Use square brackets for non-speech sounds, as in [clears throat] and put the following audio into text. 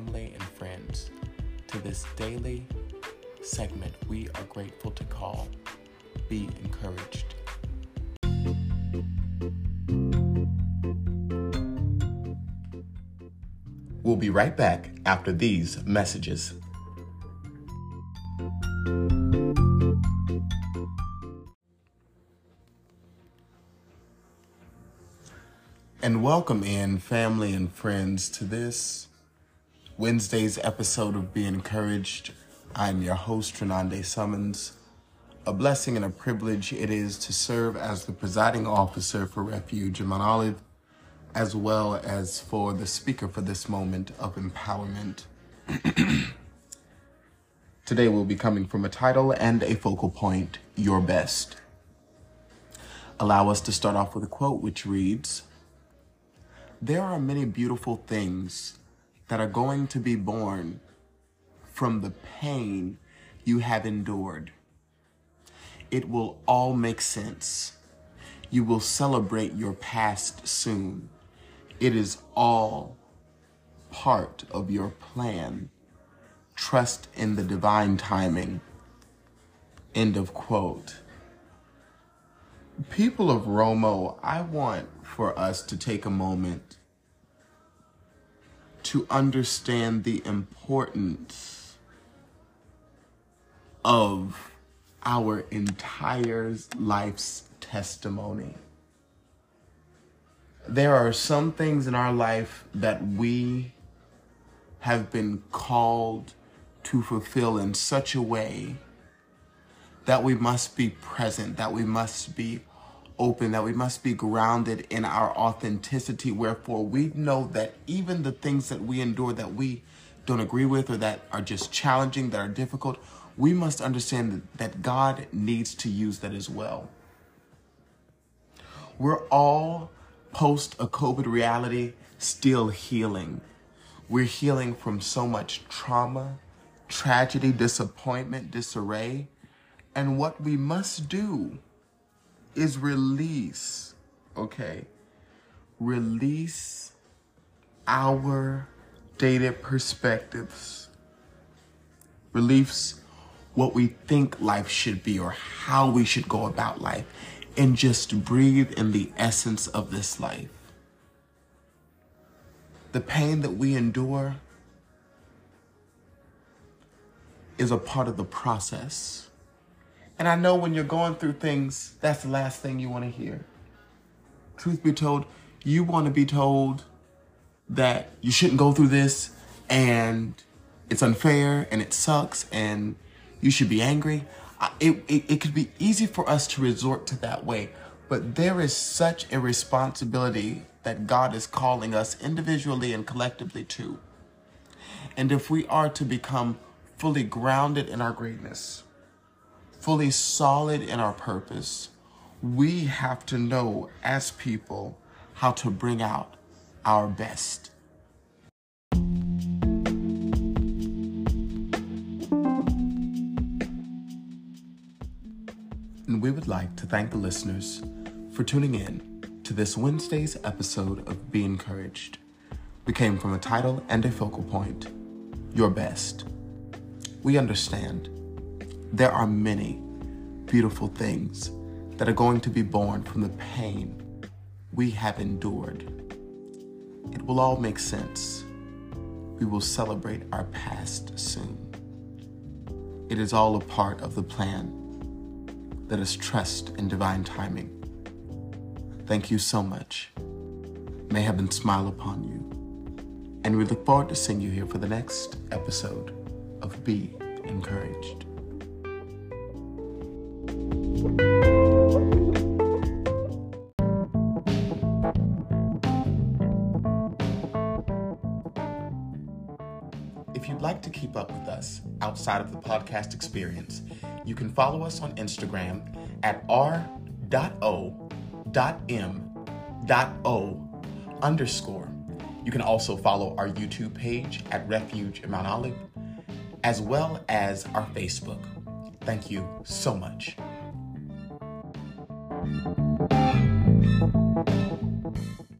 family and friends to this daily segment we are grateful to call Be Encouraged. We'll be right back after these messages. And welcome in, family and friends, to this Wednesday's episode of Be Encouraged. I'm your host, Renande Summons. A blessing and a privilege it is to serve as the presiding officer for Refuge in Mount Olive, as well as for the speaker for this moment of empowerment. [clears throat] Today we'll be coming from a title and a focal point Your Best. Allow us to start off with a quote which reads, there are many beautiful things that are going to be born from the pain you have endured. It will all make sense. You will celebrate your past soon. It is all part of your plan. Trust in the divine timing. End of quote. People of Romo, I want for us to take a moment to understand the importance of our entire life's testimony. There are some things in our life that we have been called to fulfill in such a way that we must be present, that we must be open, that we must be grounded in our authenticity. Wherefore, we know that even the things that we endure that we don't agree with or that are just challenging, that are difficult, we must understand that God needs to use that as well. We're all post a COVID reality still healing. We're healing from so much trauma, tragedy, disappointment, disarray. And what we must do is release, okay? Release our dated perspectives. Release what we think life should be or how we should go about life and just breathe in the essence of this life. The pain that we endure is a part of the process. And I know when you're going through things, that's the last thing you want to hear. Truth be told, you want to be told that you shouldn't go through this and it's unfair and it sucks and you should be angry. It, it, it could be easy for us to resort to that way, but there is such a responsibility that God is calling us individually and collectively to. And if we are to become fully grounded in our greatness, fully solid in our purpose, we have to know as people how to bring out our best. And we would like to thank the listeners for tuning in to this Wednesday's episode of Be Encouraged. We came from a title and a focal point Your Best. We understand there are many beautiful things that are going to be born from the pain we have endured. It will all make sense. We will celebrate our past soon. It is all a part of the plan. Let us trust in divine timing. Thank you so much. May heaven smile upon you. And we look forward to seeing you here for the next episode of Be Encouraged. If you'd like to keep up with us outside of the podcast experience, you can follow us on Instagram at r.o.m.o underscore. You can also follow our YouTube page at Refuge in Mount Olive, as well as our Facebook. Thank you so much.